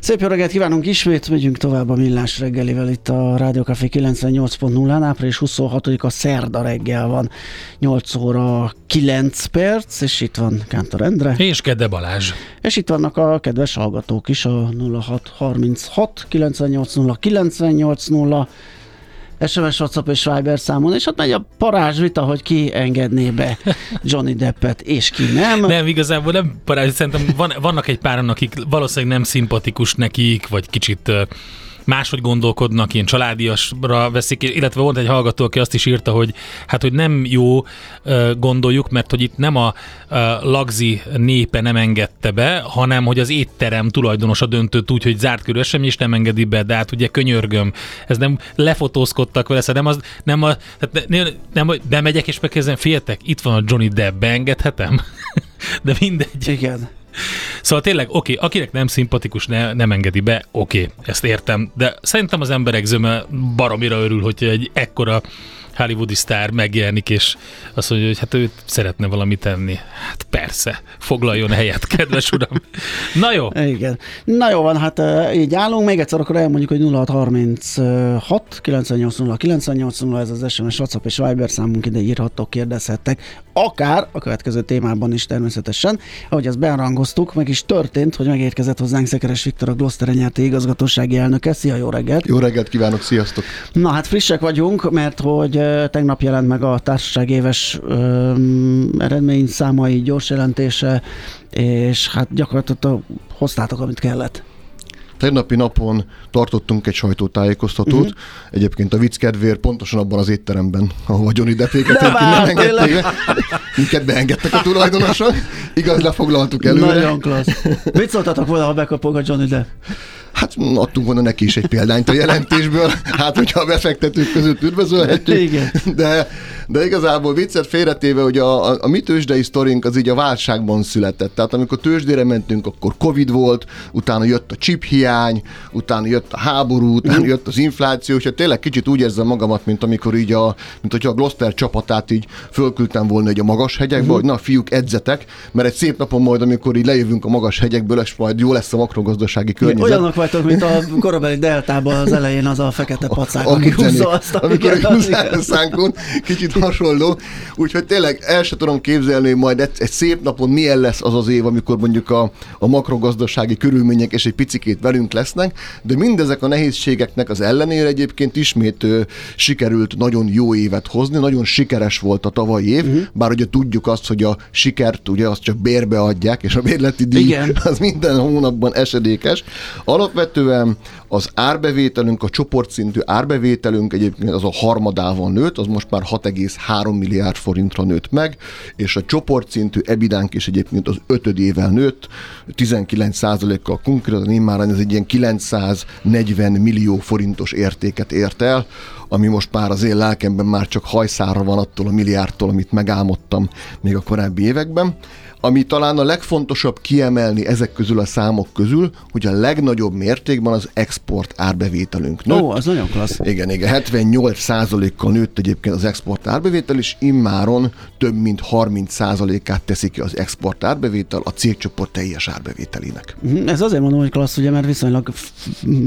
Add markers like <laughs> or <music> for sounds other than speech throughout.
Szép jó reggelt kívánunk ismét, megyünk tovább a Millás reggelivel itt a Rádió Café 98.0-án, április 26-a szerda reggel van, 8 óra 9 perc, és itt van Kántor Endre. És Kedde Balázs. És itt vannak a kedves hallgatók is, a 0636 980 980 SMS, WhatsApp és Viber számon, és ott megy a parázs vita, hogy ki engedné be Johnny Deppet, és ki nem. Nem, igazából nem parázs, szerintem van, vannak egy páran, akik valószínűleg nem szimpatikus nekik, vagy kicsit máshogy gondolkodnak, ilyen családiasra veszik, illetve volt egy hallgató, aki azt is írta, hogy hát, hogy nem jó gondoljuk, mert hogy itt nem a lagzi népe nem engedte be, hanem hogy az étterem tulajdonosa döntött úgy, hogy zárt körű esemény is nem engedi be, de hát ugye könyörgöm, ez nem lefotózkodtak vele, szóval nem az, nem a, tehát nem, nem, bemegyek és megkezdem, féltek, itt van a Johnny Depp, beengedhetem? <laughs> de mindegy. Igen. Szóval tényleg, oké, okay, akinek nem szimpatikus, ne, nem engedi be, oké, ezt értem, de szerintem az emberek zöme baromira örül, hogy egy ekkora hollywoodi sztár megjelenik, és azt mondja, hogy hát ő szeretne valamit tenni. Hát persze, foglaljon helyet, kedves uram. Na jó. Igen. Na jó van, hát így állunk. Még egyszer akkor elmondjuk, hogy 0636 980 980 ez az SMS, WhatsApp és Viber számunk ide írhattok, kérdezhettek. Akár a következő témában is természetesen. Ahogy ezt bearangoztuk, meg is történt, hogy megérkezett hozzánk Szekeres Viktor, a Gloster nyerti igazgatósági elnöke. Szia, jó reggelt! Jó reggelt kívánok, sziasztok! Na hát frissek vagyunk, mert hogy tegnap jelent meg a társaság éves eredmény számai gyors jelentése, és hát gyakorlatilag hoztátok, amit kellett. Tegnapi napon tartottunk egy sajtótájékoztatót, uh-huh. egyébként a vicc kedvéért pontosan abban az étteremben, ahol <laughs> a Johnny Deppéket nem engedték minket beengedtek a tulajdonosok, igaz, lefoglaltuk előre. Nagyon klassz. Mit szóltatok volna, ha bekapok a Johnny Depp? Hát adtunk volna neki is egy példányt a jelentésből, hát hogyha a befektetők között üdvözölhetjük. Igen. De, de igazából viccet félretéve, hogy a, a, a mi tőzsdei sztorink az így a válságban született. Tehát amikor tőzsdére mentünk, akkor Covid volt, utána jött a chip hiány, utána jött a háború, utána jött az infláció, és hát tényleg kicsit úgy érzem magamat, mint amikor így a, mint hogyha a Gloster csapatát így fölküldtem volna egy a magas hegyekbe, mm. hogy na fiúk, edzetek, mert egy szép napon majd, amikor így lejövünk a magas hegyekből, és majd jó lesz a makrogazdasági környezet. Olyanok vagytok, mint a korabeli deltában az elején az a fekete pacák, aki húzza azt, amikor a szánkon, kicsit hasonló. Úgyhogy tényleg el sem tudom képzelni, hogy majd egy, egy szép napon milyen lesz az az év, amikor mondjuk a, a makrogazdasági körülmények és egy picikét velünk lesznek, de mindezek a nehézségeknek az ellenére egyébként ismét ö, sikerült nagyon jó évet hozni, nagyon sikeres volt a tavalyi év, uh-huh. bár ugye tudjuk azt, hogy a sikert ugye azt csak bérbe adják, és a bérleti díj Igen. az minden hónapban esedékes. Alapvetően az árbevételünk, a csoportszintű árbevételünk egyébként az a harmadával nőtt, az most már 6,3 milliárd forintra nőtt meg, és a csoportszintű ebidánk is egyébként az ötödével nőtt, 19% kal konkrétan már ez egy ilyen 940 millió forintos értéket ért el, ami most már az én lelkemben már csak hajszára van attól a milliárdtól, amit megálmodtam még a korábbi években. Ami talán a legfontosabb kiemelni ezek közül a számok közül, hogy a legnagyobb mértékben az export árbevételünk nőtt. Ó, az nagyon klassz. Igen, igen, 78 százalékkal nőtt egyébként az export árbevétel, és immáron több mint 30 százalékát teszi ki az export árbevétel a cégcsoport teljes árbevételének. Mhm, ez azért mondom, hogy klassz, ugye, mert viszonylag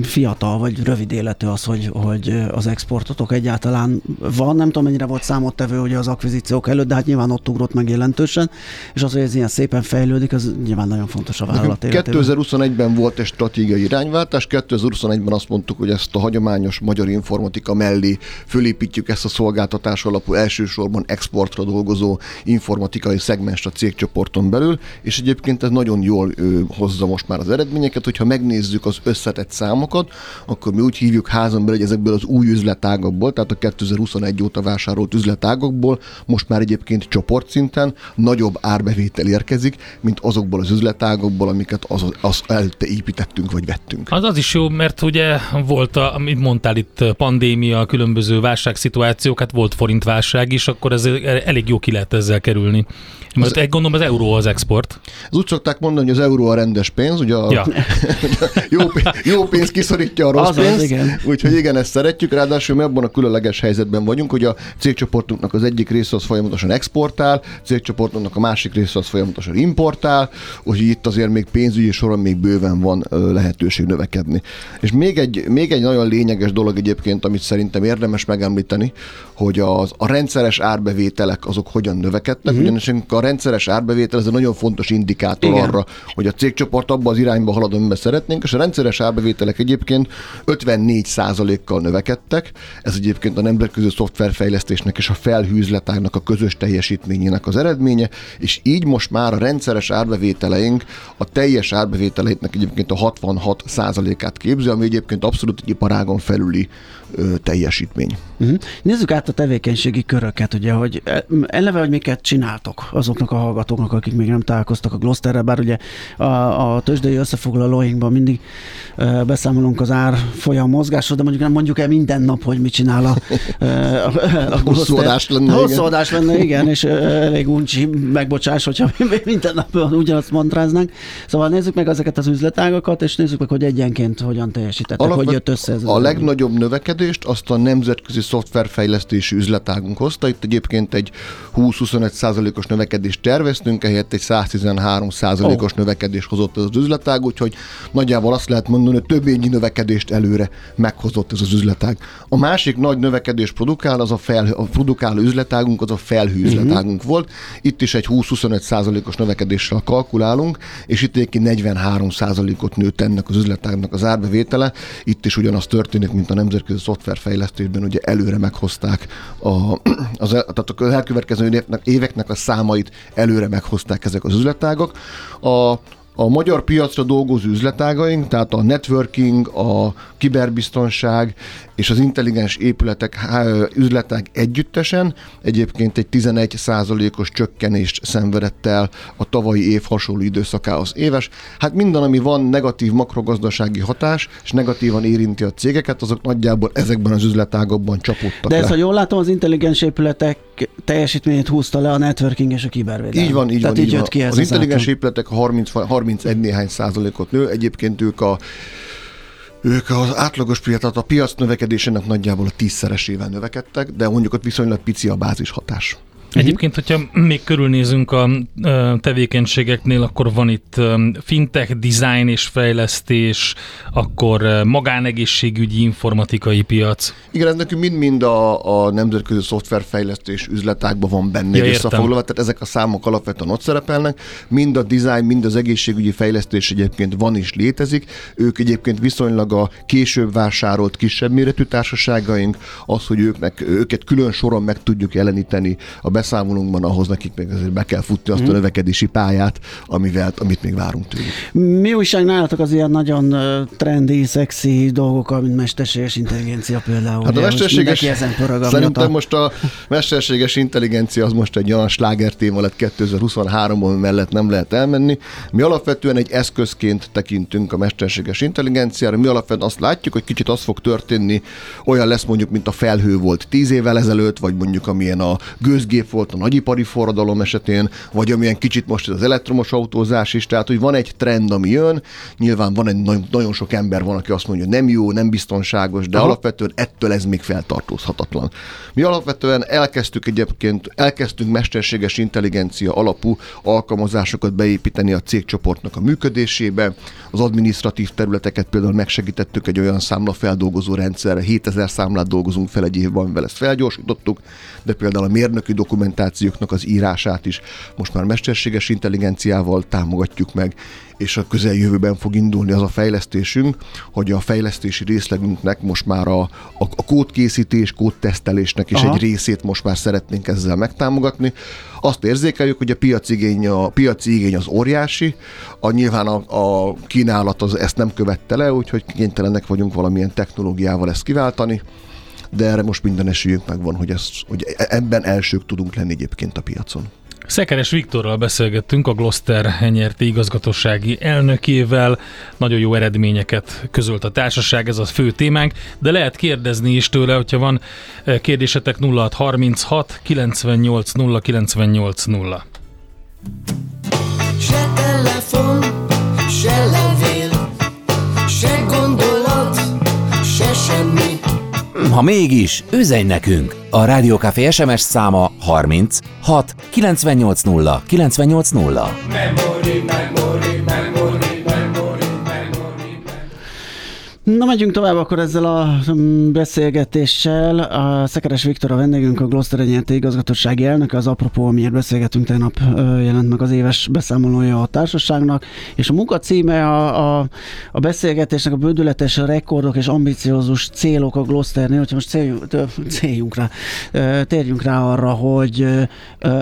fiatal vagy rövid életű az, hogy, hogy az exportotok egyáltalán van. Nem tudom, mennyire volt számottevő ugye az akvizíciók előtt, de hát nyilván ott ugrott meg jelentősen, és az, hogy ez ilyen ilyen szépen fejlődik, az nyilván nagyon fontos a vállalat 2021-ben volt egy stratégiai irányváltás, 2021-ben azt mondtuk, hogy ezt a hagyományos magyar informatika mellé fölépítjük ezt a szolgáltatás alapú elsősorban exportra dolgozó informatikai szegmens a cégcsoporton belül, és egyébként ez nagyon jól ö, hozza most már az eredményeket, hogyha megnézzük az összetett számokat, akkor mi úgy hívjuk házon belül, hogy ezekből az új üzletágokból, tehát a 2021 óta vásárolt üzletágokból most már egyébként csoportszinten nagyobb árbevétel érkezik, mint azokból az üzletágokból, amiket az, az építettünk vagy vettünk. Az az is jó, mert ugye volt, a, amit mondtál itt, pandémia, különböző válságszituációk, hát volt forintválság is, akkor ez elég jó ki lehet ezzel kerülni. Mert az, egy gondolom az euró az export. Az úgy szokták mondani, hogy az euró a rendes pénz, ugye a, ja. <laughs> jó, pénz, jó pénz kiszorítja a rossz Azaz, pénzt, igen. úgyhogy igen, ezt szeretjük, ráadásul mi abban a különleges helyzetben vagyunk, hogy a cégcsoportunknak az egyik része az folyamatosan exportál, cégcsoportunknak a másik része az folyamatosan importál, úgyhogy itt azért még pénzügyi soron még bőven van lehetőség növekedni. És még egy, még egy nagyon lényeges dolog egyébként, amit szerintem érdemes megemlíteni, hogy az, a rendszeres árbevételek azok hogyan növekedtek, uh-huh. ugyanis a rendszeres árbevétel ez egy nagyon fontos indikátor Igen. arra, hogy a cégcsoport abba az irányba halad, amiben szeretnénk, és a rendszeres árbevételek egyébként 54%-kal növekedtek. Ez egyébként a nemzetközi szoftverfejlesztésnek és a felhűzletágnak a közös teljesítményének az eredménye, és így most már a rendszeres árbevételeink a teljes árbevételeinknek egyébként a 66%-át képzi, ami egyébként abszolút egy iparágon felüli ö, teljesítmény. Uh-huh. Nézzük át a tevékenységi köröket, ugye, hogy e, eleve, hogy miket csináltok azoknak a hallgatóknak, akik még nem találkoztak a Glosterrel, bár ugye a, a tőzsdei összefoglalóinkban mindig e, beszámolunk az ár folyam mozgásról, de mondjuk nem mondjuk el minden nap, hogy mit csinál a, e, a, a Hosszú adás lenne, Hosszú adás lenne, igen, és elég uncsi megbocsás, hogyha minden nap ugyanazt mantráznánk. Szóval nézzük meg ezeket az üzletágakat, és nézzük meg, hogy egyenként hogyan teljesítettek, hogy jött össze ez. A legnagyobb növekedést azt a nemzetközi szoftverfejlesztési üzletágunk hozta. Itt egyébként egy 20-25 százalékos növekedést terveztünk, ehelyett egy 113 százalékos oh. növekedés hozott ez az üzletág, úgyhogy nagyjából azt lehet mondani, hogy több ennyi növekedést előre meghozott ez az üzletág. A másik nagy növekedés produkál, az a, fel, a produkáló üzletágunk, az a felhő mhm. üzletágunk uh-huh. volt. Itt is egy 20-25 százalékos növekedéssel kalkulálunk, és itt egy 43 százalékot nőtt ennek az üzletágnak az árbevétele. Itt is ugyanaz történik, mint a nemzetközi szoftverfejlesztésben, ugye előre meghozták a, <clears throat> az, tehát a elkövetkező éveknek, éveknek a számait előre meghozták ezek az üzletágok. A, a magyar piacra dolgozó üzletágaink, tehát a networking, a kiberbiztonság és az intelligens épületek üzletek együttesen egyébként egy 11% os csökkenést szenvedett el a tavalyi év hasonló időszakához éves. Hát minden, ami van negatív makrogazdasági hatás, és negatívan érinti a cégeket, azok nagyjából ezekben az üzletágokban csapódtak De ez, le. ha jól látom, az intelligens épületek teljesítményét húzta le a networking és a kibervédelem. Így van, így Tehát van. Így, így jött van. ki ez az, az intelligens épületek 30, 31 néhány százalékot nő, egyébként ők a ők az átlagos piac, tehát a piac növekedésének nagyjából a tízszeresével növekedtek, de mondjuk ott viszonylag pici a bázis hatás. Uh-huh. Egyébként, hogyha még körülnézünk a tevékenységeknél, akkor van itt fintech, design és fejlesztés, akkor magánegészségügyi informatikai piac. Igen, ez nekünk mind-mind a, a nemzetközi szoftverfejlesztés üzletágban van benne ja, összefoglalva, tehát ezek a számok alapvetően ott szerepelnek. Mind a design, mind az egészségügyi fejlesztés egyébként van és létezik. Ők egyébként viszonylag a később vásárolt kisebb méretű társaságaink, az, hogy őknek, őket külön soron meg tudjuk jeleníteni a beszámolunkban, ahhoz nekik még azért be kell futni azt a mhm. növekedési pályát, amivel, amit még várunk tőlük. Mi újság nálatok az ilyen nagyon trendi, szexi dolgok, mint mesterséges intelligencia például? Hát a mesterséges, ezen szerintem most a mesterséges intelligencia az most egy olyan sláger téma lett 2023-ban, mellett nem lehet elmenni. Mi alapvetően egy eszközként tekintünk a mesterséges intelligenciára. Mi alapvetően azt látjuk, hogy kicsit az fog történni, olyan lesz mondjuk, mint a felhő volt tíz évvel ezelőtt, vagy mondjuk amilyen a gőzgép szép volt a nagyipari forradalom esetén, vagy amilyen kicsit most ez az elektromos autózás is, tehát hogy van egy trend, ami jön, nyilván van egy nagyon sok ember van, aki azt mondja, hogy nem jó, nem biztonságos, de Aha. alapvetően ettől ez még feltartózhatatlan. Mi alapvetően elkezdtük egyébként, elkezdtünk mesterséges intelligencia alapú alkalmazásokat beépíteni a cégcsoportnak a működésébe, az administratív területeket például megsegítettük egy olyan számlafeldolgozó rendszerre, 7000 számlát dolgozunk fel egy évben, amivel ezt felgyorsítottuk, de például a mérnöki dokumentáció dokumentációknak az írását is most már mesterséges intelligenciával támogatjuk meg, és a közeljövőben fog indulni az a fejlesztésünk, hogy a fejlesztési részlegünknek most már a, a, a kódkészítés, kódtesztelésnek is Aha. egy részét most már szeretnénk ezzel megtámogatni. Azt érzékeljük, hogy a piaci igény, a piaci igény az óriási, a, nyilván a, a kínálat az ezt nem követte le, úgyhogy kénytelenek vagyunk valamilyen technológiával ezt kiváltani de erre most minden esélyünk megvan, hogy, ezt, hogy ebben elsők tudunk lenni egyébként a piacon. Szekeres Viktorral beszélgettünk, a Gloster Henyerti igazgatósági elnökével. Nagyon jó eredményeket közölt a társaság, ez a fő témánk, de lehet kérdezni is tőle, hogyha van eh, kérdésetek 0636 98 0 98 0. Se telefon, se levél, ha mégis, üzenj nekünk! A Rádiókafé SMS száma 30 6 980 980. Memory, memory, Na, megyünk tovább akkor ezzel a mm, beszélgetéssel. A Szekeres Viktor a vendégünk, a Gloster nyerte igazgatósági elnök, az apropó, amiért beszélgetünk, tegnap jelent meg az éves beszámolója a társaságnak, és a munka címe a, a, a beszélgetésnek a bődületes rekordok és ambiciózus célok a Glosternél, hogyha most céljunk, céljunk rá, térjünk rá arra, hogy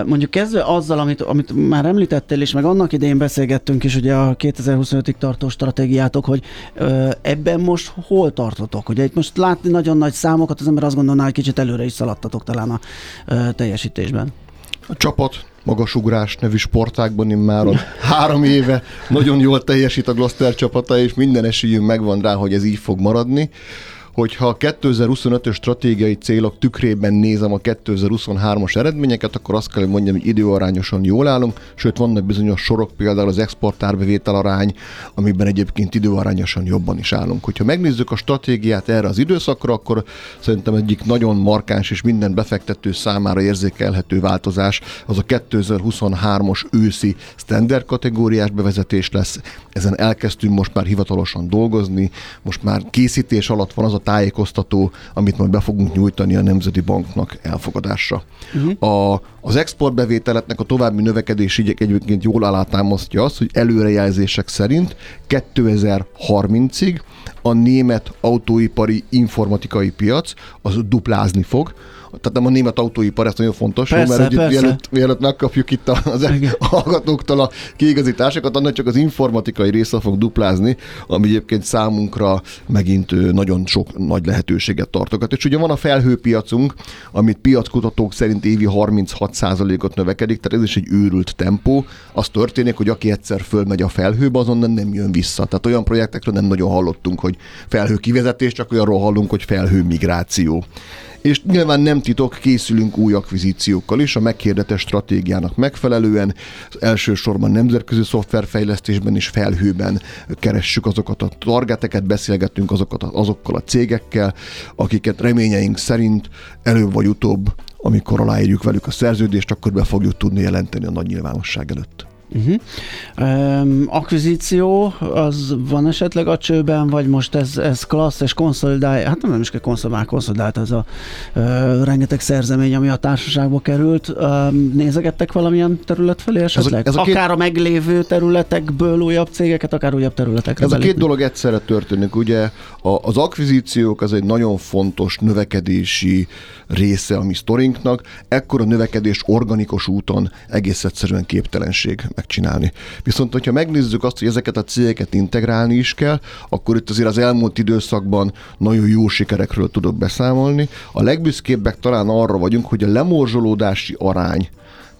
mondjuk kezdve azzal, amit, amit már említettél, és meg annak idején beszélgettünk is, ugye a 2025-ig tartó stratégiátok, hogy ebben most most hol tartotok? Ugye itt most látni nagyon nagy számokat, az ember azt gondolná, hogy kicsit előre is szaladtatok talán a ö, teljesítésben. A csapat magasugrás nevű sportágban már <laughs> három éve nagyon jól teljesít a Gloster csapata, és minden esélyünk megvan rá, hogy ez így fog maradni hogyha a 2025-ös stratégiai célok tükrében nézem a 2023-as eredményeket, akkor azt kell, hogy mondjam, hogy időarányosan jól állunk, sőt vannak bizonyos sorok, például az exportárbevétel arány, amiben egyébként időarányosan jobban is állunk. Hogyha megnézzük a stratégiát erre az időszakra, akkor szerintem egyik nagyon markáns és minden befektető számára érzékelhető változás az a 2023-os őszi standard kategóriás bevezetés lesz. Ezen elkezdtünk most már hivatalosan dolgozni, most már készítés alatt van az a tájékoztató, amit majd be fogunk nyújtani a Nemzeti Banknak elfogadásra. Uh-huh. A, az exportbevételetnek a további növekedés így egyébként jól alátámasztja azt, hogy előrejelzések szerint 2030-ig a német autóipari informatikai piac az duplázni fog, tehát nem a német autóipar, ez nagyon fontos, persze, mert hogy mielőtt, mielőtt megkapjuk itt az a hallgatóktól a kiigazításokat, annak csak az informatikai része fog duplázni, ami egyébként számunkra megint nagyon sok nagy lehetőséget tartogat. És ugye van a felhőpiacunk, amit piackutatók szerint évi 36%-ot növekedik, tehát ez is egy őrült tempó. Az történik, hogy aki egyszer fölmegy a felhőbe, azonnal nem jön vissza. Tehát olyan projektekről nem nagyon hallottunk, hogy felhő kivezetés, csak olyanról hallunk, hogy felhő migráció és nyilván nem titok, készülünk új akvizíciókkal is, a meghirdetett stratégiának megfelelően, elsősorban nemzetközi szoftverfejlesztésben és felhőben keressük azokat a targeteket, beszélgetünk azokat, azokkal a cégekkel, akiket reményeink szerint előbb vagy utóbb, amikor aláírjuk velük a szerződést, akkor be fogjuk tudni jelenteni a nagy nyilvánosság előtt. Uh-huh. Um, akvizíció, az van esetleg a csőben, vagy most ez, ez klassz és konszolidálja, hát nem is kell konszolidálni, konszolidált ez a uh, rengeteg szerzemény, ami a társaságba került. Um, nézegettek valamilyen terület felé esetleg? Ez a, ez a akár két... a meglévő területekből újabb cégeket, akár újabb területekre Ez belépni. a két dolog egyszerre történik. Ugye a, az akvizíciók az egy nagyon fontos növekedési része a mi sztorinknak. Ekkor a növekedés organikus úton egész egyszerűen képtelenség megcsinálni. Viszont, hogyha megnézzük azt, hogy ezeket a cégeket integrálni is kell, akkor itt azért az elmúlt időszakban nagyon jó sikerekről tudok beszámolni. A legbüszkébbek talán arra vagyunk, hogy a lemorzsolódási arány,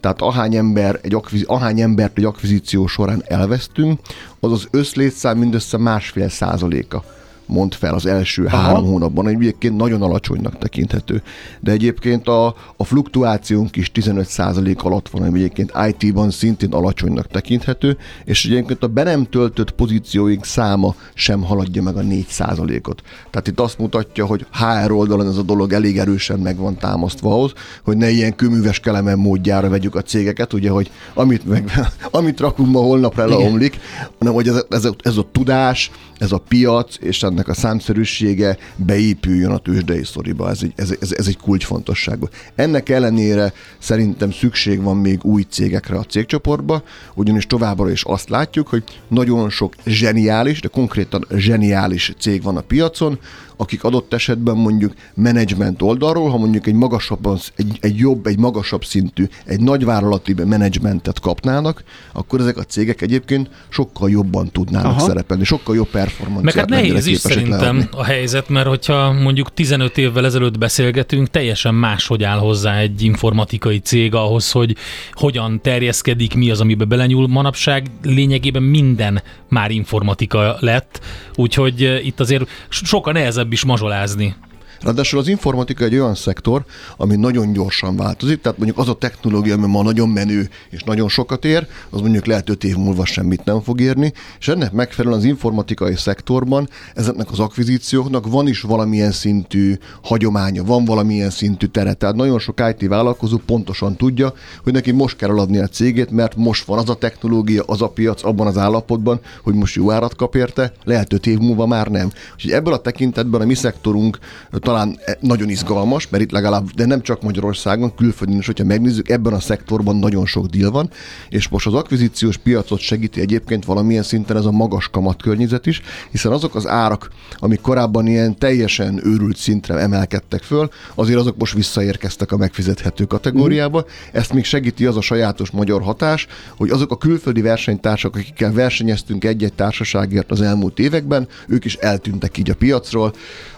tehát ahány, ember egy akviz, ahány embert egy akvizíció során elvesztünk, az az összlétszám mindössze másfél százaléka mond fel az első Aha. három hónapban, egy egyébként nagyon alacsonynak tekinthető. De egyébként a, a fluktuációnk is 15% alatt van, ami egyébként IT-ban szintén alacsonynak tekinthető, és egyébként a be nem töltött pozícióink száma sem haladja meg a 4%-ot. Tehát itt azt mutatja, hogy HR oldalon ez a dolog elég erősen meg van támasztva ahhoz, hogy ne ilyen kőműves kelemen módjára vegyük a cégeket, ugye, hogy amit, meg, <laughs> amit rakunk ma holnapra leomlik, hanem hogy ez, ez, ez a tudás, ez a piac, és ennek a számszerűsége beépüljön a tőzsdei szoriba. Ez egy, ez, ez, ez egy kulcsfontosságú. Ennek ellenére szerintem szükség van még új cégekre a cégcsoportba, ugyanis továbbra is azt látjuk, hogy nagyon sok zseniális, de konkrétan zseniális cég van a piacon, akik adott esetben mondjuk menedzsment oldalról, ha mondjuk egy magasabb, egy, egy jobb, egy magasabb szintű, egy nagyvállalati menedzsmentet kapnának, akkor ezek a cégek egyébként sokkal jobban tudnának Aha. szerepelni, sokkal jobb performance Meg hát nehéz is szerintem leadni. a helyzet, mert hogyha mondjuk 15 évvel ezelőtt beszélgetünk, teljesen máshogy áll hozzá egy informatikai cég ahhoz, hogy hogyan terjeszkedik, mi az, amiben belenyúl. Manapság lényegében minden már informatika lett, úgyhogy eh, itt azért sokkal nehezebb nehezebb is mazsolázni. Ráadásul az informatika egy olyan szektor, ami nagyon gyorsan változik, tehát mondjuk az a technológia, ami ma nagyon menő és nagyon sokat ér, az mondjuk lehet öt év múlva semmit nem fog érni, és ennek megfelelően az informatikai szektorban ezeknek az akvizícióknak van is valamilyen szintű hagyománya, van valamilyen szintű tere. Tehát nagyon sok IT vállalkozó pontosan tudja, hogy neki most kell eladni a cégét, mert most van az a technológia, az a piac abban az állapotban, hogy most jó árat kap érte, lehet öt év múlva már nem. Úgyhogy ebből a tekintetben a mi szektorunk talán e, nagyon izgalmas, mert itt legalább, de nem csak Magyarországon, külföldön is, hogyha megnézzük, ebben a szektorban nagyon sok deal van, és most az akvizíciós piacot segíti egyébként valamilyen szinten ez a magas kamat környezet is, hiszen azok az árak, amik korábban ilyen teljesen őrült szintre emelkedtek föl, azért azok most visszaérkeztek a megfizethető kategóriába. Ezt még segíti az a sajátos magyar hatás, hogy azok a külföldi versenytársak, akikkel versenyeztünk egy-egy társaságért az elmúlt években, ők is eltűntek így a piacról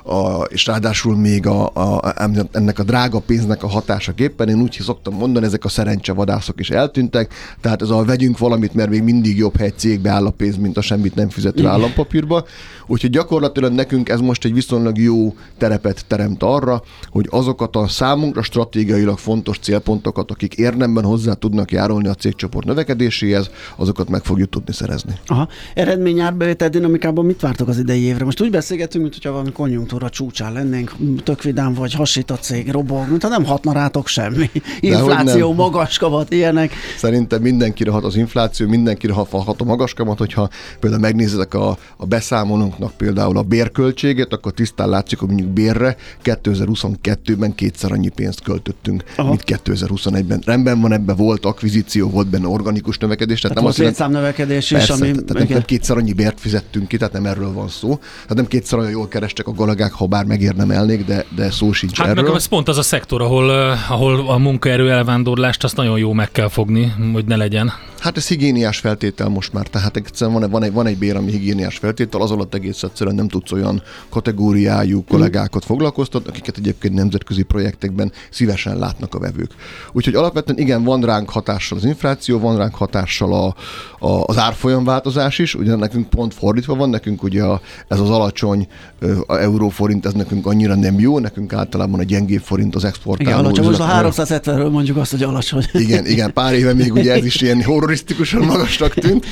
a, és ráadásul még a, a, ennek a drága pénznek a hatásaképpen, én úgy szoktam mondani, ezek a szerencsevadászok is eltűntek, tehát ez a vegyünk valamit, mert még mindig jobb, ha egy cégbe áll a pénz, mint a semmit nem fizető Igen. állampapírba. Úgyhogy gyakorlatilag nekünk ez most egy viszonylag jó terepet teremt arra, hogy azokat a számunkra stratégiailag fontos célpontokat, akik érdemben hozzá tudnak járulni a cégcsoport növekedéséhez, azokat meg fogjuk tudni szerezni. Aha. Eredmény árbevétel dinamikában mit vártok az idei évre? Most úgy beszélgetünk, mintha valami konjunktúra csúcsán lennénk, tök vidám vagy hasít a cég, robog, mintha nem hatna rátok semmi. Infláció, magas kamat, ilyenek. Szerintem mindenkire hat az infláció, mindenkire hat a magas kamat, hogyha például megnézek a, a beszámolónknak például a bérköltségét, akkor tisztán látszik, hogy mondjuk bérre 2022-ben kétszer annyi pénzt költöttünk, Aha. mint 2021-ben. Rendben van, ebben volt akvizíció, volt benne organikus növekedés. Tehát, tehát nem volt növekedés is, ami... Tehát nem kétszer annyi bért fizettünk ki, tehát nem erről van szó. Tehát nem kétszer olyan jól kerestek a kollégák, ha bár megérdemelnék, de, de szó sincs hát erről. nekem ez pont az a szektor, ahol, ahol a munkaerő elvándorlást azt nagyon jó meg kell fogni, hogy ne legyen. Hát ez higiéniás feltétel most már, tehát egyszerűen van, van, egy, van egy bér, ami higiéniás feltétel, az alatt egész egyszerűen nem tudsz olyan kategóriájú kollégákat foglalkoztatni, akiket egyébként nemzetközi projektekben szívesen látnak a vevők. Úgyhogy alapvetően igen, van ránk hatással az infláció, van ránk hatással a, a, az árfolyamváltozás is, ugye nekünk pont fordítva van, nekünk ugye a, ez az alacsony a euróforint, ez nekünk annyira nem jó, nekünk általában a gyengébb forint az exportáló. Igen, alacsony, most a 370-ről mondjuk azt, hogy alacsony. Igen, igen, pár éve még ugye ez is ilyen <laughs> horror horrorisztikusan magasnak tűnt.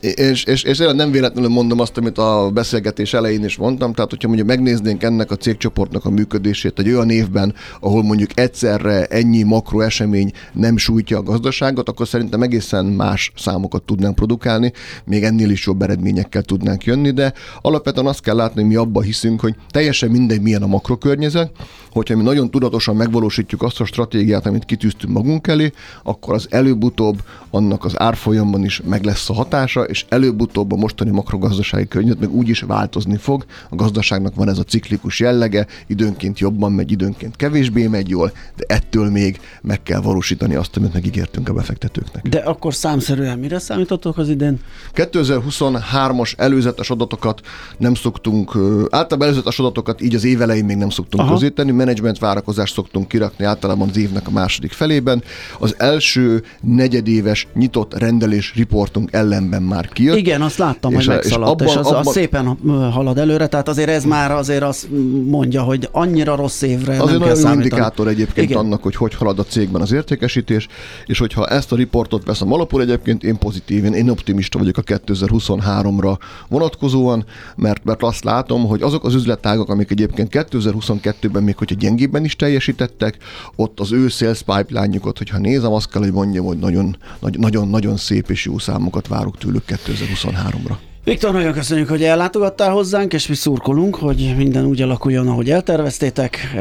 <laughs> és, és, és nem véletlenül mondom azt, amit a beszélgetés elején is mondtam, tehát hogyha mondjuk megnéznénk ennek a cégcsoportnak a működését egy olyan évben, ahol mondjuk egyszerre ennyi makro esemény nem sújtja a gazdaságot, akkor szerintem egészen más számokat tudnánk produkálni, még ennél is jobb eredményekkel tudnánk jönni, de alapvetően azt kell látni, hogy mi abba hiszünk, hogy teljesen mindegy, milyen a makrokörnyezet, hogyha mi nagyon tudatosan megvalósítjuk azt a stratégiát, amit kitűztünk magunk elé, akkor az előbb-utóbb annak az árfolyamban is meg lesz a hatása, és előbb-utóbb a mostani makrogazdasági környezet meg úgy is változni fog. A gazdaságnak van ez a ciklikus jellege, időnként jobban megy, időnként kevésbé megy jól, de ettől még meg kell valósítani azt, amit megígértünk a befektetőknek. De akkor számszerűen mire számítottok az idén? 2023-as előzetes adatokat nem szoktunk, általában előzetes adatokat így az év elején még nem szoktunk Aha. közéteni, menedzsment várakozást szoktunk kirakni általában az évnek a második felében. Az első negyedéves nyitott rendelés riportunk ellenben már kijött. Igen, azt láttam, és hogy megszaladt, és, abban, és az, abban, az szépen halad előre, tehát azért ez már azért azt mondja, hogy annyira rossz évre azért nem kell számítani. indikátor egyébként Igen. annak, hogy hogy halad a cégben az értékesítés, és hogyha ezt a riportot veszem alapul, egyébként én pozitív, én optimista vagyok a 2023-ra vonatkozóan, mert, mert azt látom, hogy azok az üzletágak, amik egyébként 2022-ben még hogyha gyengébben is teljesítettek, ott az ő sales pipeline-jukat, hogyha nézem, azt kell, hogy mondjam, hogy nagyon, nagyon, nagyon szép és jó számokat várok tőlük 2023-ra. Viktor, nagyon köszönjük, hogy ellátogattál hozzánk, és mi szurkolunk, hogy minden úgy alakuljon, ahogy elterveztétek.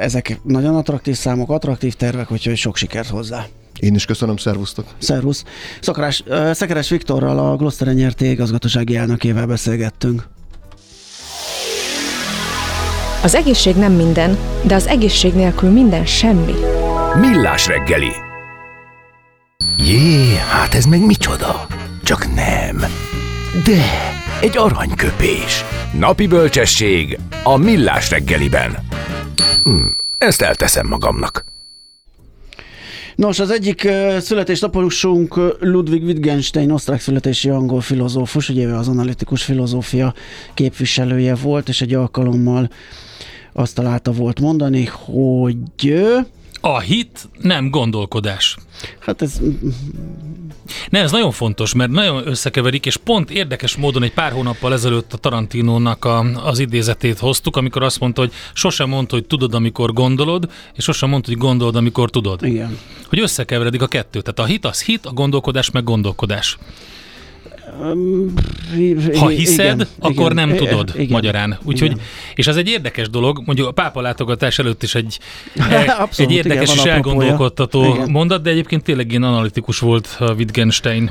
Ezek nagyon attraktív számok, attraktív tervek, úgyhogy sok sikert hozzá. Én is köszönöm, szervusztok. Szervusz. Szakarás, Szekeres Viktorral, a Gloster NRT igazgatósági elnökével beszélgettünk. Az egészség nem minden, de az egészség nélkül minden semmi. Millás reggeli. Jé, hát ez meg micsoda? Csak nem. De, egy aranyköpés. Napi bölcsesség a Millás reggeliben. Hm, ezt elteszem magamnak. Nos, az egyik születésnaposunk Ludwig Wittgenstein, osztrák születési angol filozófus, ugye az analitikus filozófia képviselője volt, és egy alkalommal azt találta volt mondani, hogy a hit nem gondolkodás. Hát ez... Ne, ez nagyon fontos, mert nagyon összekeverik, és pont érdekes módon egy pár hónappal ezelőtt a Tarantinónak a, az idézetét hoztuk, amikor azt mondta, hogy sosem mondta, hogy tudod, amikor gondolod, és sosem mondta, hogy gondolod, amikor tudod. Igen. Hogy összekeveredik a kettő. Tehát a hit az hit, a gondolkodás meg gondolkodás. Ha hiszed, igen, akkor igen, nem tudod igen, magyarán. Úgyhogy, igen. és ez egy érdekes dolog, mondjuk a pápa látogatás előtt is egy, <laughs> Abszolút, egy érdekes igen, és elgondolkodtató igen. mondat, de egyébként tényleg ilyen analitikus volt a Wittgenstein.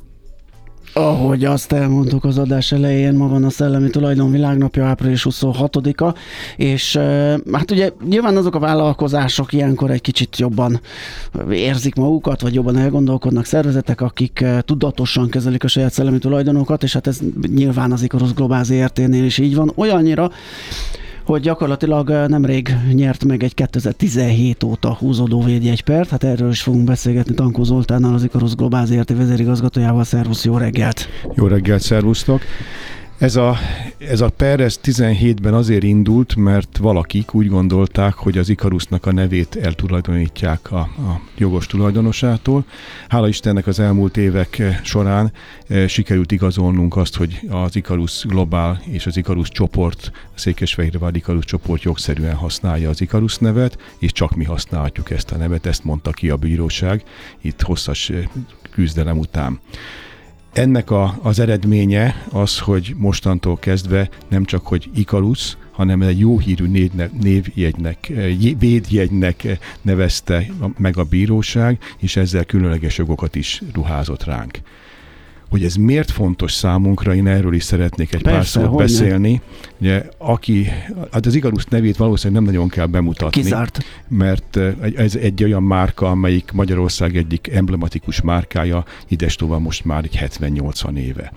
Ahogy azt elmondtuk az adás elején, ma van a Szellemi Tulajdon Világnapja, április 26-a, és hát ugye nyilván azok a vállalkozások ilyenkor egy kicsit jobban érzik magukat, vagy jobban elgondolkodnak szervezetek, akik tudatosan kezelik a saját szellemi tulajdonokat, és hát ez nyilván az Icarus Globál ZRT-nél is így van. Olyannyira, hogy gyakorlatilag nemrég nyert meg egy 2017 óta húzódó védjegypert, hát erről is fogunk beszélgetni Tankó Zoltánnal, az Ikarus Globál ZRT vezérigazgatójával. Szervusz, jó reggelt! Jó reggelt, szervusztok! Ez a, ez a per ez 17-ben azért indult, mert valakik úgy gondolták, hogy az Ikarusznak a nevét eltulajdonítják a, a jogos tulajdonosától. Hála Istennek az elmúlt évek során e, sikerült igazolnunk azt, hogy az Ikarusz Globál és az Ikarusz csoport, a Székesfehérvár Ikarusz csoport jogszerűen használja az Ikarusz nevet, és csak mi használhatjuk ezt a nevet, ezt mondta ki a bíróság itt hosszas e, küzdelem után. Ennek a, az eredménye az, hogy mostantól kezdve nem csak, hogy Ikarus, hanem egy jó hírű névjegynek, védjegynek nevezte meg a bíróság, és ezzel különleges jogokat is ruházott ránk hogy ez miért fontos számunkra, én erről is szeretnék egy Persze, pár szót beszélni. Ugye, aki, hát az Igarus nevét valószínűleg nem nagyon kell bemutatni. Kizárt. Mert eh, ez egy olyan márka, amelyik Magyarország egyik emblematikus márkája, idestova most már egy 70-80 éve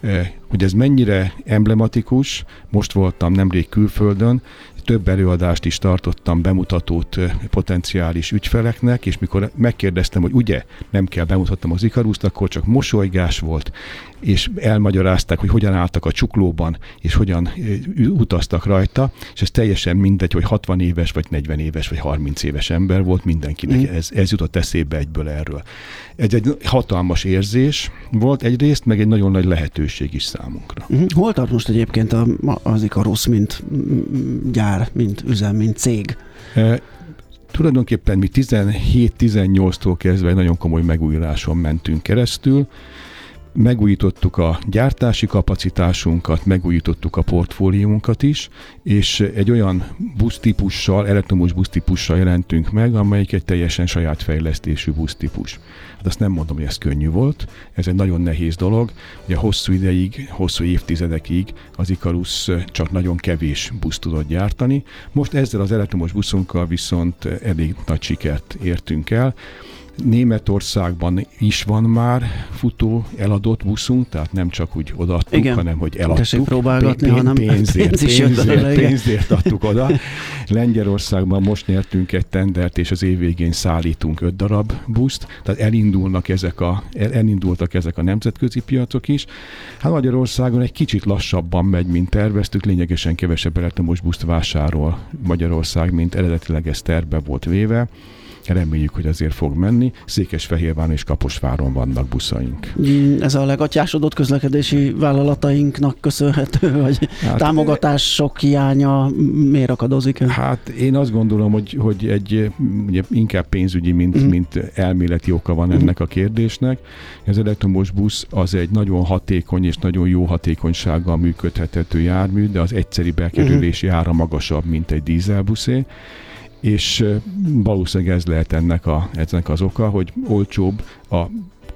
eh, hogy ez mennyire emblematikus, most voltam nemrég külföldön, több előadást is tartottam, bemutatót potenciális ügyfeleknek, és mikor megkérdeztem, hogy ugye nem kell bemutatnom az Ikaruszt, akkor csak mosolygás volt, és elmagyarázták, hogy hogyan álltak a csuklóban, és hogyan utaztak rajta, és ez teljesen mindegy, hogy 60 éves, vagy 40 éves, vagy 30 éves ember volt, mindenkinek mm. ez, ez jutott eszébe egyből erről. Ez egy hatalmas érzés volt egyrészt, meg egy nagyon nagy lehetőség is számunkra. Mm. Hol tart most egyébként az Ikarus, mint gyár, mint üzem, mint cég? E, tulajdonképpen mi 17-18-tól kezdve egy nagyon komoly megújuláson mentünk keresztül megújítottuk a gyártási kapacitásunkat, megújítottuk a portfóliónkat is, és egy olyan busztípussal, elektromos busztípussal jelentünk meg, amelyik egy teljesen saját fejlesztésű busztípus. Hát azt nem mondom, hogy ez könnyű volt, ez egy nagyon nehéz dolog. Ugye hosszú ideig, hosszú évtizedekig az Icarus csak nagyon kevés busz tudott gyártani. Most ezzel az elektromos buszunkkal viszont elég nagy sikert értünk el Németországban is van már futó eladott buszunk, tehát nem csak úgy odaadtuk, Igen. hanem hogy Tessék eladtuk. próbálgatni, hanem pénzért, pénz is jött pénzért, pénzért adtuk oda. Lengyelországban most nyertünk egy tendert, és az év végén szállítunk öt darab buszt, tehát elindulnak ezek a, el- elindultak ezek a nemzetközi piacok is. Hát Magyarországon egy kicsit lassabban megy, mint terveztük, lényegesen kevesebb elektromos buszt vásárol Magyarország, mint eredetileg ez terve volt véve. Reméljük, hogy azért fog menni. Székesfehérváron és Kaposváron vannak buszaink. Mm, Ez a legatyásodott közlekedési vállalatainknak köszönhető, hogy Hát, támogatások hiánya miért akadozik? Hát én azt gondolom, hogy, hogy egy ugye inkább pénzügyi, mint, mm. mint elméleti oka van ennek a kérdésnek. Az elektromos busz az egy nagyon hatékony és nagyon jó hatékonysággal működhető jármű, de az egyszeri bekerülési Mhm. ára magasabb, mint egy dízelbuszé és valószínűleg ez lehet ennek, a, ennek az oka, hogy olcsóbb a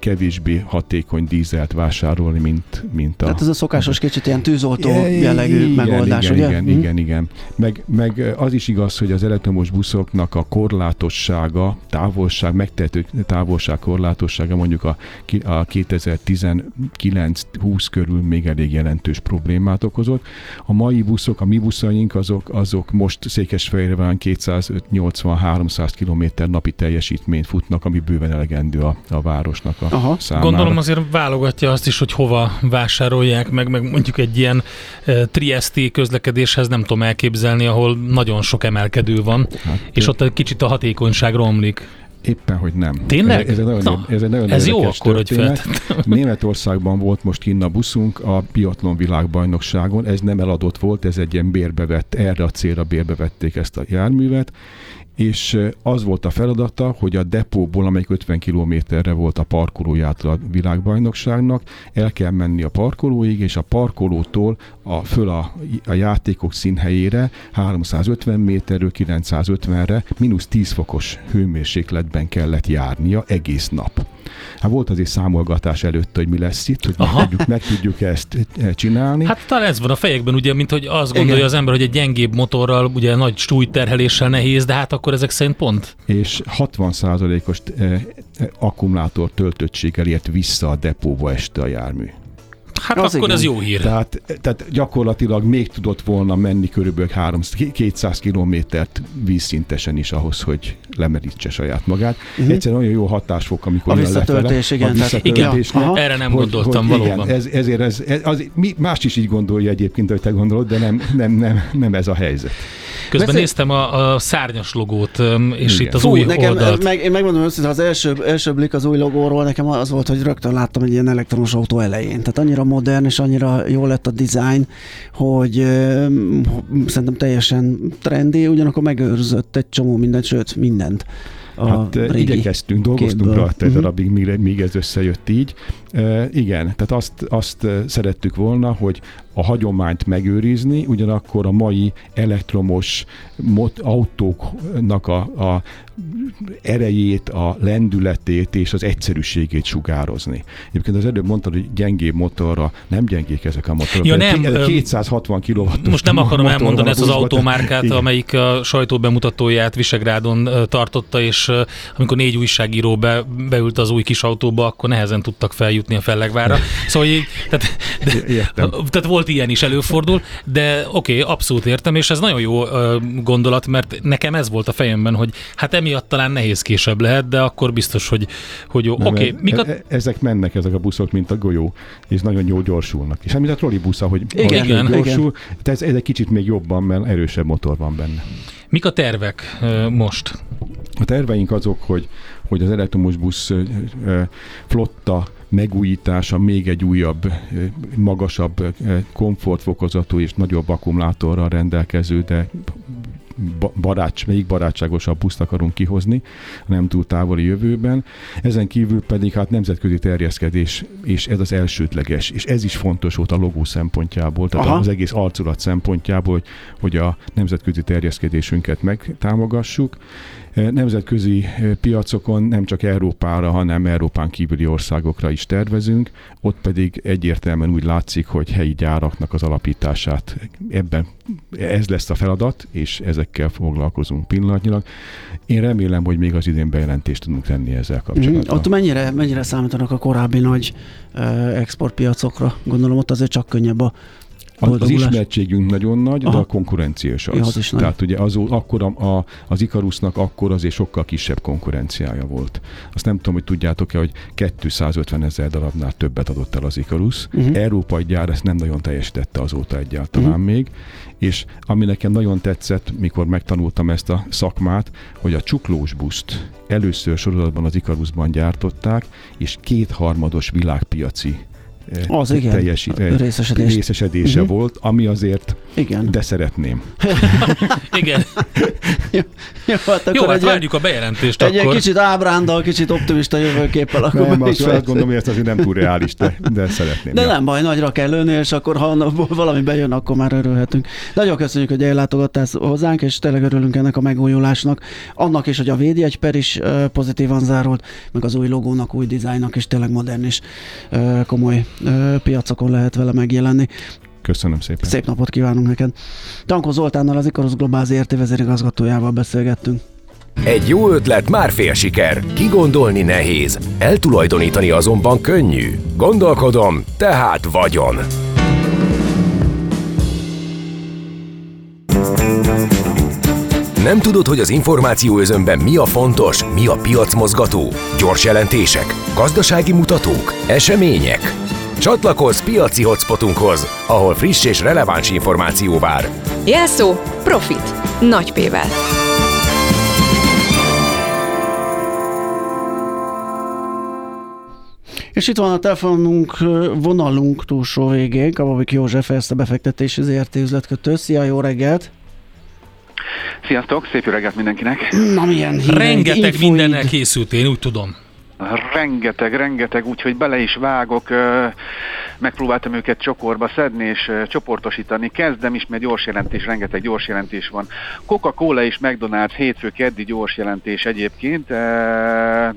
kevésbé hatékony dízelt vásárolni, mint, mint a... Tehát ez a szokásos kicsit ilyen tűzoltó jellegű igen, megoldás, igen, ugye? Igen, Hm? igen, igen. Meg, meg az is igaz, hogy az elektromos buszoknak a korlátossága, távolság, megtehető távolság korlátossága mondjuk a, a 2019-20 körül még elég jelentős problémát okozott. A mai buszok, a mi buszaink, azok, azok most Székesfehérváron 280-300 km napi teljesítményt futnak, ami bőven elegendő a, a városnak a Aha. számára. Gondolom azért válogatja azt is, hogy hova vásárolják meg, meg mondjuk egy ilyen e, Triesti közlekedéshez nem tudom elképzelni, ahol nagyon sok emelkedő van, Hát, és ott egy kicsit a hatékonyság romlik. Éppen, hogy nem. Tényleg? Ez, ez egy nagyon, Na, ez egy nagyon Ez jó akkor, hogy történet. feltettem. <laughs> Németországban volt most kinn a buszunk a biatlon világbajnokságon, ez nem eladott volt, ez egy ilyen bérbevett, erre a célra bérbevették ezt a járművet, és az volt a feladata, hogy a depóból, amelyik 50 kilométerre volt a parkolójától a világbajnokságnak, el kell menni a parkolóig, és a parkolótól a, föl a, a játékok színhelyére 350 méterről 950-re mínusz 10 fokos hőmérsékletben kellett járnia egész nap. Hát volt azért számolgatás előtt, hogy mi lesz itt, hogy meg tudjuk, meg tudjuk ezt eh, csinálni. Hát talán ez van a fejekben, ugye, mint hogy azt gondolja Igen. az ember, hogy egy gyengébb motorral, ugye nagy súlyterheléssel nehéz, de hát akkor ezek szerint pont. és 60%-os eh, eh, akkumulátor töltöttséggel ért vissza a depóba este a jármű. Hát Az akkor igen. ez jó hír. Tehát, tehát gyakorlatilag még tudott volna menni körülbelül 300, 200 kilométert vízszintesen is ahhoz, hogy lemerítse saját magát. Uh-huh. Egyszerűen olyan jó hatásfok, amikor A visszatöltés, lefele, igen, A visszatöltésnek, Ja, aha. Erre nem gondoltam valóban. Igen, ez, ezért ez, ez az, mi, más is így gondolja egyébként, hogy te gondolod, de nem, nem, nem, nem ez a helyzet. Közben Beszél- néztem a, a szárnyas logót, és Igen. itt az Fú, új nekem, oldalt. meg, én megmondom őszintén, az első, első blik az új logóról nekem az volt, hogy rögtön láttam egy ilyen elektromos autó elején. Tehát annyira modern és annyira jó lett a design, hogy ö, szerintem teljesen trendi, ugyanakkor megőrzött egy csomó mindent, sőt mindent. A Hát igyekeztünk, dolgoztunk képből. rajta egy Mhm. darabig, míg, míg ez összejött így. Igen, tehát azt, azt szerettük volna, hogy a hagyományt megőrizni, ugyanakkor a mai elektromos mot- autóknak a, a erejét, a lendületét és az egyszerűségét sugározni. Egyébként az előbb mondtad, hogy gyengébb motorra, nem gyengék ezek a motorok. Ja, Ez nem, egy öm, 260 kW. Most nem akarom elmondani ezt az automárkát, Igen. amelyik a sajtó bemutatóját Visegrádon tartotta, és amikor négy újságíró be, beült az új kis autóba, akkor nehezen tudtak feljutni a Fellegvára. Szóval így, tehát, de, Értem. tehát volt ilyen is előfordul, de oké, okay, abszolút értem, és ez nagyon jó ö, gondolat, mert nekem ez volt a fejemben, hogy hát emiatt talán nehézkésebb lehet, de akkor biztos, hogy, hogy jó. Oké, okay, e- e- ezek mennek, ezek a buszok, mint a golyó, és nagyon jól gyorsulnak. És mint a trollibusz, ahogy Igen, ahogy igen. gyorsul, de ez, ez egy kicsit még jobban, mert erősebb motor van benne. Mik a tervek ö, most? A terveink azok, hogy, hogy az elektromos busz flotta megújítása még egy újabb, ö, magasabb ö, komfortfokozatú és nagyobb akkumulátorral rendelkező, de ba- barát, még barátságosabb buszt akarunk kihozni a nem túl távoli jövőben. Ezen kívül pedig hát nemzetközi terjeszkedés, és ez az elsődleges, és ez is fontos volt a logó szempontjából, tehát Aha. az egész arculat szempontjából, hogy, hogy a nemzetközi terjeszkedésünket megtámogassuk. Nemzetközi piacokon nem csak Európára, hanem Európán kívüli országokra is tervezünk, ott pedig egyértelműen úgy látszik, hogy helyi gyáraknak az alapítását ebben ez lesz a feladat, és ezekkel foglalkozunk pillanatnyilag. Én remélem, hogy még az idén bejelentést tudunk tenni ezzel mhm. kapcsolatban. Mm, ott mennyire, mennyire számítanak a korábbi nagy exportpiacokra? Gondolom ott azért csak könnyebb a az, az ismertségünk nagyon nagy, Aha. de a konkurencia is az. Ja, az is Tehát nagy. ugye az, akkor a, a, az Ikarusnak akkor azért sokkal kisebb konkurenciája volt. Azt nem tudom, hogy tudjátok-e, hogy 250 ezer darabnál többet adott el az Ikarus. Uh-huh. Európai gyár ezt nem nagyon teljesítette azóta egyáltalán uh-huh. még, és ami nekem nagyon tetszett, mikor megtanultam ezt a szakmát, hogy a csuklós buszt először sorozatban az Ikarusban gyártották, és kétharmados világpiaci az, igen. teljesít, részesedés. részesedése uh-huh. volt, ami azért igen. de szeretném. <laughs> igen. jó, jó, hát, akkor jó, hát egy várjuk a bejelentést egy akkor. Egy kicsit ábrándal, kicsit optimista jövőképpel. Akkor nem, azt, azt gondolom, hogy ez azért nem túl reális, de, de szeretném. De ja. nem baj, nagyra kell lőni, és akkor ha valami bejön, akkor már örülhetünk. Nagyon köszönjük, hogy ellátogattál hozzánk, és tényleg örülünk ennek a megújulásnak. Annak is, hogy a védjegy per is pozitívan zárult, meg az új logónak, új dizájnnak is tényleg modern és komoly piacokon lehet vele megjelenni. Köszönöm szépen. Szép napot kívánunk neked. Tankó Zoltánnal, az Ikarus Globál ZRT vezérigazgatójával beszélgettünk. Egy jó ötlet már fél siker. Kigondolni nehéz, eltulajdonítani azonban könnyű. Gondolkodom, tehát vagyon. Nem tudod, hogy az információ özönben mi a fontos, mi a piacmozgató? Gyors jelentések, gazdasági mutatók, események? Csatlakozz piaci hotspotunkhoz, ahol friss és releváns információ vár. Jelszó Profit. Nagy P-vel. És itt van a telefonunk, vonalunk túlsó végén, Kababik József, ezt a befektetési ZRT üzletkötő. Szia, jó reggelt! Sziasztok, szép jó reggelt mindenkinek! Na milyen híreid, Rengeteg mindennel készült, én úgy tudom. Rengeteg, rengeteg, úgyhogy bele is vágok, megpróbáltam őket csokorba szedni és csoportosítani. Kezdem is, mert gyors jelentés, rengeteg gyors jelentés van. Coca-Cola és McDonald's hétfő keddi gyors jelentés egyébként.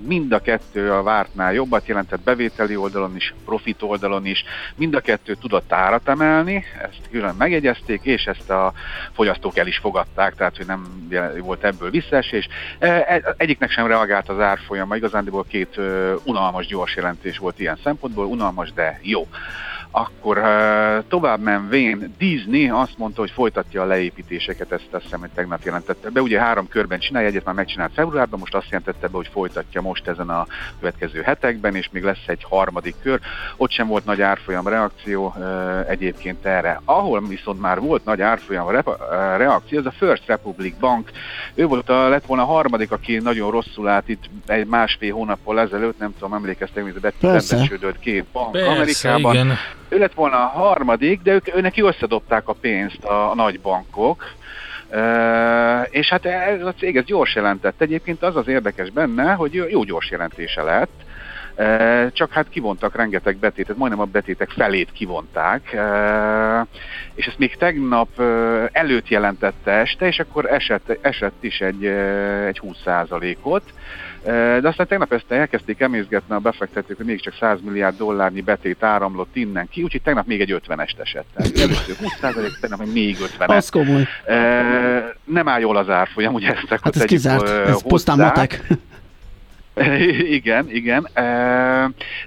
Mind a kettő a vártnál jobbat jelentett bevételi oldalon is, profit oldalon is. Mind a kettő tudott árat emelni, ezt külön megjegyezték, és ezt a fogyasztók el is fogadták, tehát hogy nem volt ebből visszaesés. E, egyiknek sem reagált az árfolyama, igazándiból két unalmas gyors jelentés volt ilyen szempontból, unalmas, de jó. Akkor tovább menvén Disney azt mondta, hogy folytatja a leépítéseket, ezt azt hiszem, hogy tegnap jelentette be. Ugye három körben csinálja, egyet már megcsinált februárban, most azt jelentette be, hogy folytatja most ezen a következő hetekben, és még lesz egy harmadik kör. Ott sem volt nagy árfolyam reakció egyébként erre. Ahol viszont már volt nagy árfolyam reakció, az a First Republic Bank. Ő volt a, lett volna a harmadik, aki nagyon rosszul állt itt egy másfél hónappal ezelőtt, nem tudom, emlékeztek, hogy betűzendesődött két bank Persze, Amerikában. Igen ő lett volna a harmadik, de ők, őnek összedobták a pénzt a, a nagy bankok, Uh, és hát ez a cég ez gyors jelentett. Egyébként az az érdekes benne, hogy jó gyors jelentése lett, uh, csak hát kivontak rengeteg betétet, majdnem a betétek felét kivonták, uh, és ezt még tegnap előtt jelentette este, és akkor esett, esett is egy, egy 20%-ot. De aztán tegnap ezt elkezdték emészgetni a befektetők, hogy mégiscsak 100 milliárd dollárnyi betét áramlott innen ki, úgyhogy tegnap még egy 50-est esett. Először 20 tegnap még 50 Az komoly. Nem áll jól az árfolyam, ugye ezt hát ez kizárt, ez pusztán matek. <laughs> igen, igen.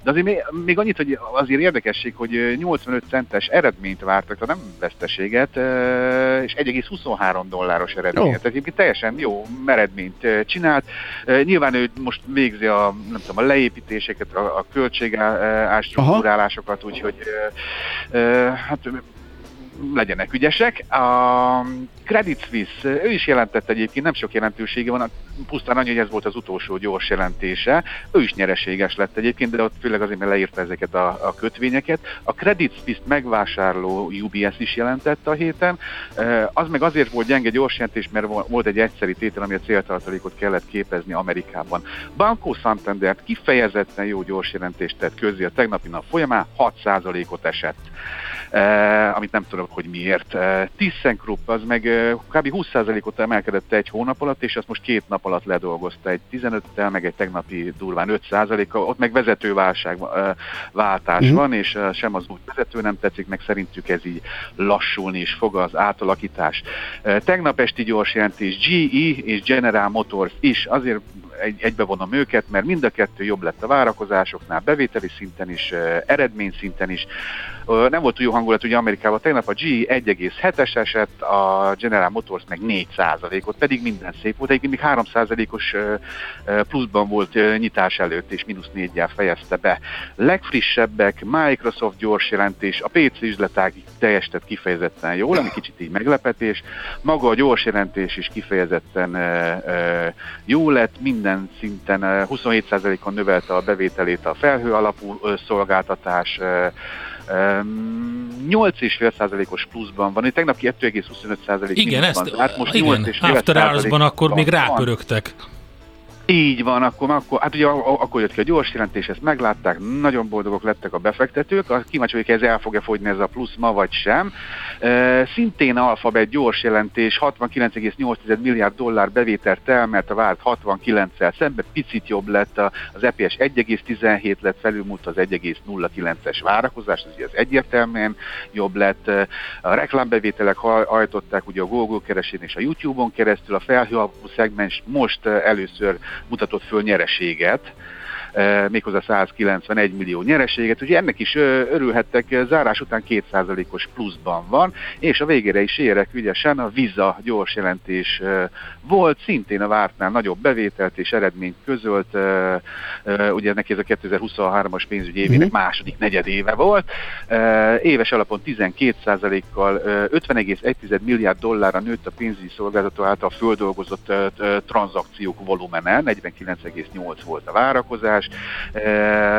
De azért még, még annyit, hogy azért érdekesség, hogy 85 centes eredményt vártak, tehát nem veszteséget, és 1,23 dolláros eredményt. Oh. Tehát egyébként teljesen jó eredményt csinált. Nyilván ő most végzi a, nem tudom, a leépítéseket, a, a költségástruktúrálásokat, úgyhogy hát legyenek ügyesek. A Credit Suisse, ő is jelentett egyébként, nem sok jelentősége van, pusztán annyi, hogy ez volt az utolsó gyors jelentése. Ő is nyereséges lett egyébként, de ott főleg azért, mert leírta ezeket a, a kötvényeket. A Credit Suisse megvásárló UBS is jelentett a héten. Az meg azért volt gyenge gyors jelentés, mert volt egy egyszeri tétel, ami a céltartalékot kellett képezni Amerikában. Banco Santander kifejezetten jó gyors jelentést tett közé a tegnapi nap folyamán, 6%-ot esett. Eh, amit nem tudom, hogy miért. Eh, ThyssenKrupp az meg eh, kb. 20%-ot emelkedett egy hónap alatt, és azt most két nap alatt ledolgozta egy 15-tel, meg egy tegnapi durván 5%-kal, ott meg vezetőválság, eh, váltás Mhm. van, és eh, sem az új vezető nem tetszik, meg szerintük ez így lassulni is fog az átalakítás. Eh, Tegnap esti gyors jelentés GE és General Motors is, azért egy, egybevonom őket, mert mind a kettő jobb lett a várakozásoknál, bevételi szinten is, eh, eredmény szinten is. Nem volt jó hangulat, ugye Amerikában tegnap a GE 1,7-es esett, a General Motors meg 4%-ot, pedig minden szép volt, egyébként még 3%-os ö, ö, pluszban volt nyitás előtt, és mínusz 4 fejezte be. Legfrissebbek, Microsoft gyors jelentés, a PC üzletág teljesített kifejezetten jól, ami kicsit így meglepetés, maga a gyors jelentés is kifejezetten jó lett, minden szinten ö, 27%-on növelte a bevételét a felhő alapú szolgáltatás, 8,5%-os pluszban van, tegnap 2,25% Igen, ezt, zárt, most igen, 8,5% After Hours-ban akkor még van. Így van, akkor, akkor hát ugye akkor jött ki a gyors jelentés, ezt meglátták, nagyon boldogok lettek a befektetők, a kíváncsi vagyok, ez el fogja fogyni ez a plusz ma vagy sem. E, szintén Alphabet gyors jelentés, 69,8 milliárd dollár bevételt termelt a várt 69-szel szemben, picit jobb lett, az EPS 1,17 lett, felülmúlt az 1,09-es várakozás, ez, ez egyértelműen jobb lett. A reklámbevételek haj- hajtották ugye a Google keresén és a YouTube-on keresztül, a felhő szegmens most először mutatott föl nyereséget, méghozzá 191 millió nyereséget, ugye ennek is örülhettek, e, zárás után 2%-os pluszban van, és a végére is érek ügyesen, a Visa gyors jelentés e, volt, szintén a vártnál nagyobb bevételt és eredményt közölt, e, e, ugye neki ez a 2023-as pénzügyi évének második negyedéve volt, E, éves alapon 12%-kal e, 50,1 milliárd dollárra nőtt a pénzügyi szolgáltató által földolgozott e, e, tranzakciók volumene, 49,8 volt a várakozás, e,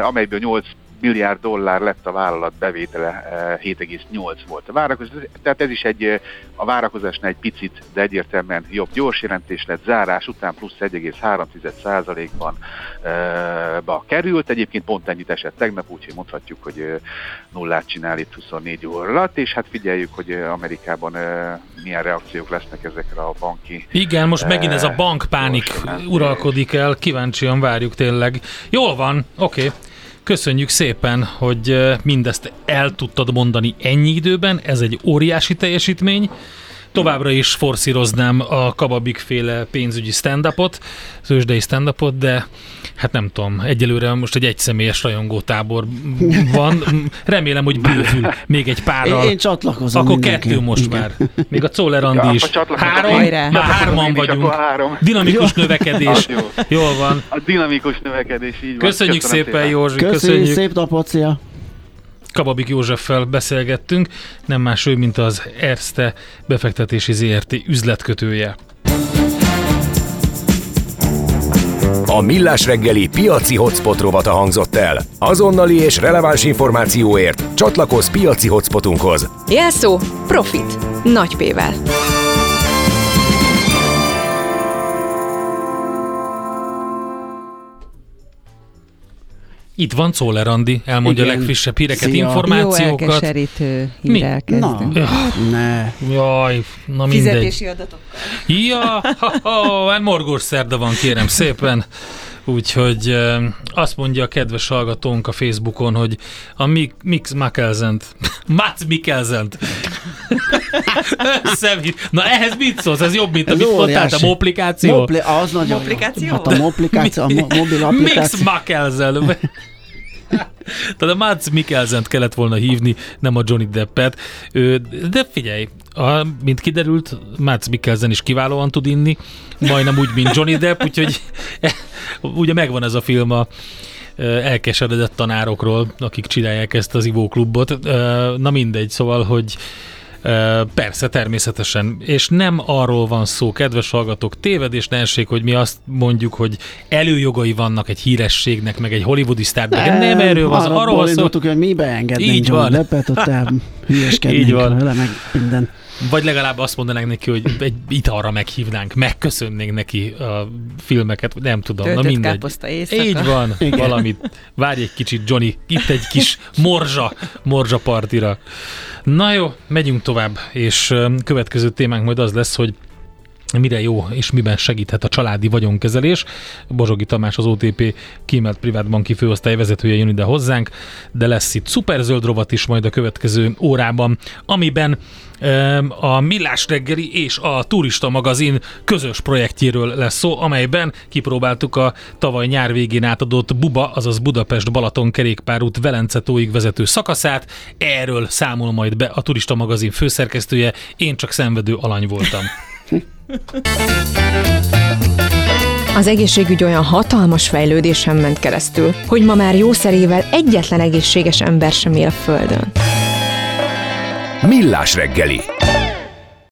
amelyből 8 milliárd dollár lett a vállalat bevétele, e, 7,8 volt a várakozás. Tehát ez is egy e, a várakozásnál egy picit, de egyértelműen jobb gyors jelentés lett zárás után plusz 1,3%-ban e, ba került. Egyébként pont ennyit esett tegnap, úgyhogy mondhatjuk, hogy nullát csinál itt 24 óra alatt, és hát figyeljük, hogy Amerikában milyen reakciók lesznek ezekre a banki Igen, most megint ez a Eh, bankpánik uralkodik el, kíváncsian várjuk tényleg. Jól van, oké. Okay. Köszönjük szépen, hogy mindezt el tudtad mondani ennyi időben, ez egy óriási teljesítmény. Továbbra is forszíroznám a Kababik féle pénzügyi stand-upot, szősdei stand-upot, de hát nem tudom, egyelőre most egy egyszemélyes rajongótábor van. Remélem, hogy bővül még egy Én, párral. én csatlakozom Akkor mindenki. kettő most Igen. már. Még a Czoller Andi Ja, is. Három? Már hárman Én vagyunk. három. Dinamikus növekedés. Az jó. Jól van. A dinamikus növekedés, így van. Köszönjük Köszönöm szépen, Józsi, Köszönjük, köszönjük. szép napot, szia! Kababik Józseffel beszélgettünk, nem más ő, mint az Erste befektetési ZRT üzletkötője. A Millás reggeli piaci hotspot rovata hangzott el. Azonnali és releváns információért csatlakozz piaci hotspotunkhoz. Jelszó Profit. Nagy P-vel. Itt van Czoller Andi, elmondja Igen. a legfrissebb híreket, Szia. Jó információkat. elkeserítő Mi? hírrel kezdünk. Ja, Ne. jaj, na mindegy. Fizetési adatokkal. Ja, ha, ha, hát morgós szerda van, kérem szépen. Úgyhogy azt mondja a kedves hallgatónk a Facebookon, hogy a Mik- Mix Mikkelzent, <laughs> Mats Mikkelzent. <laughs> Összevitt. Na ehhez mit szólsz? Ez jobb, mint Ez amit mondtál, a moplikáció? Mopli, az nagyon jó. Moplikáció? Hát a moplikáció, a mo- mobil Mix applikáció. Mikkelzen. <laughs> Tehát a Mads Mikkelsent kellett volna hívni, nem a Johnny Deppet. De figyelj, a, mint kiderült, Mads Mikkelsen is kiválóan tud inni, majdnem úgy, mint Johnny Depp, úgyhogy <laughs> ugye megvan ez a film a elkeseredett tanárokról, akik csinálják ezt az ivóklubot. Na mindegy, szóval, hogy Persze, természetesen. És nem arról van szó, kedves hallgatók, tévedés ne essék, hogy mi azt mondjuk, hogy előjogai vannak egy hírességnek, meg egy hollywoodi sztárnak. Nem, erről van szó, arról van szó, hogy mi beengednénk Így van. Deppet, ott <laughs> hülyeskednénk Így van. vele, meg minden. Vagy legalább azt mondanánk neki, hogy egy italra meghívnánk, megköszönnénk neki a filmeket, nem tudom, Töltött na mindegy. káposzta éjszaka. Így van, Igen. valamit. Várj egy kicsit, Johnny, itt egy kis morzsa, morzsa partira. Na jó, megyünk tovább, és következő témánk majd az lesz, hogy mire jó és miben segíthet a családi vagyonkezelés. Bozsogi Tamás, az OTP kiemelt privátbanki főosztály vezetője jön ide hozzánk, de lesz itt szuperzöld rovat is majd a következő órában, amiben a Millás reggeli és a Turista magazin közös projektjéről lesz szó, amelyben kipróbáltuk a tavaly nyár végén átadott Buba, azaz Budapest-Balaton kerékpárút Velence-tóig vezető szakaszát. Erről számol majd be a Turista magazin főszerkesztője, én csak szenvedő alany voltam. Az egészségügy olyan hatalmas fejlődésen ment keresztül, hogy ma már jószerével egyetlen egészséges ember sem él a Földön. Millás reggeli.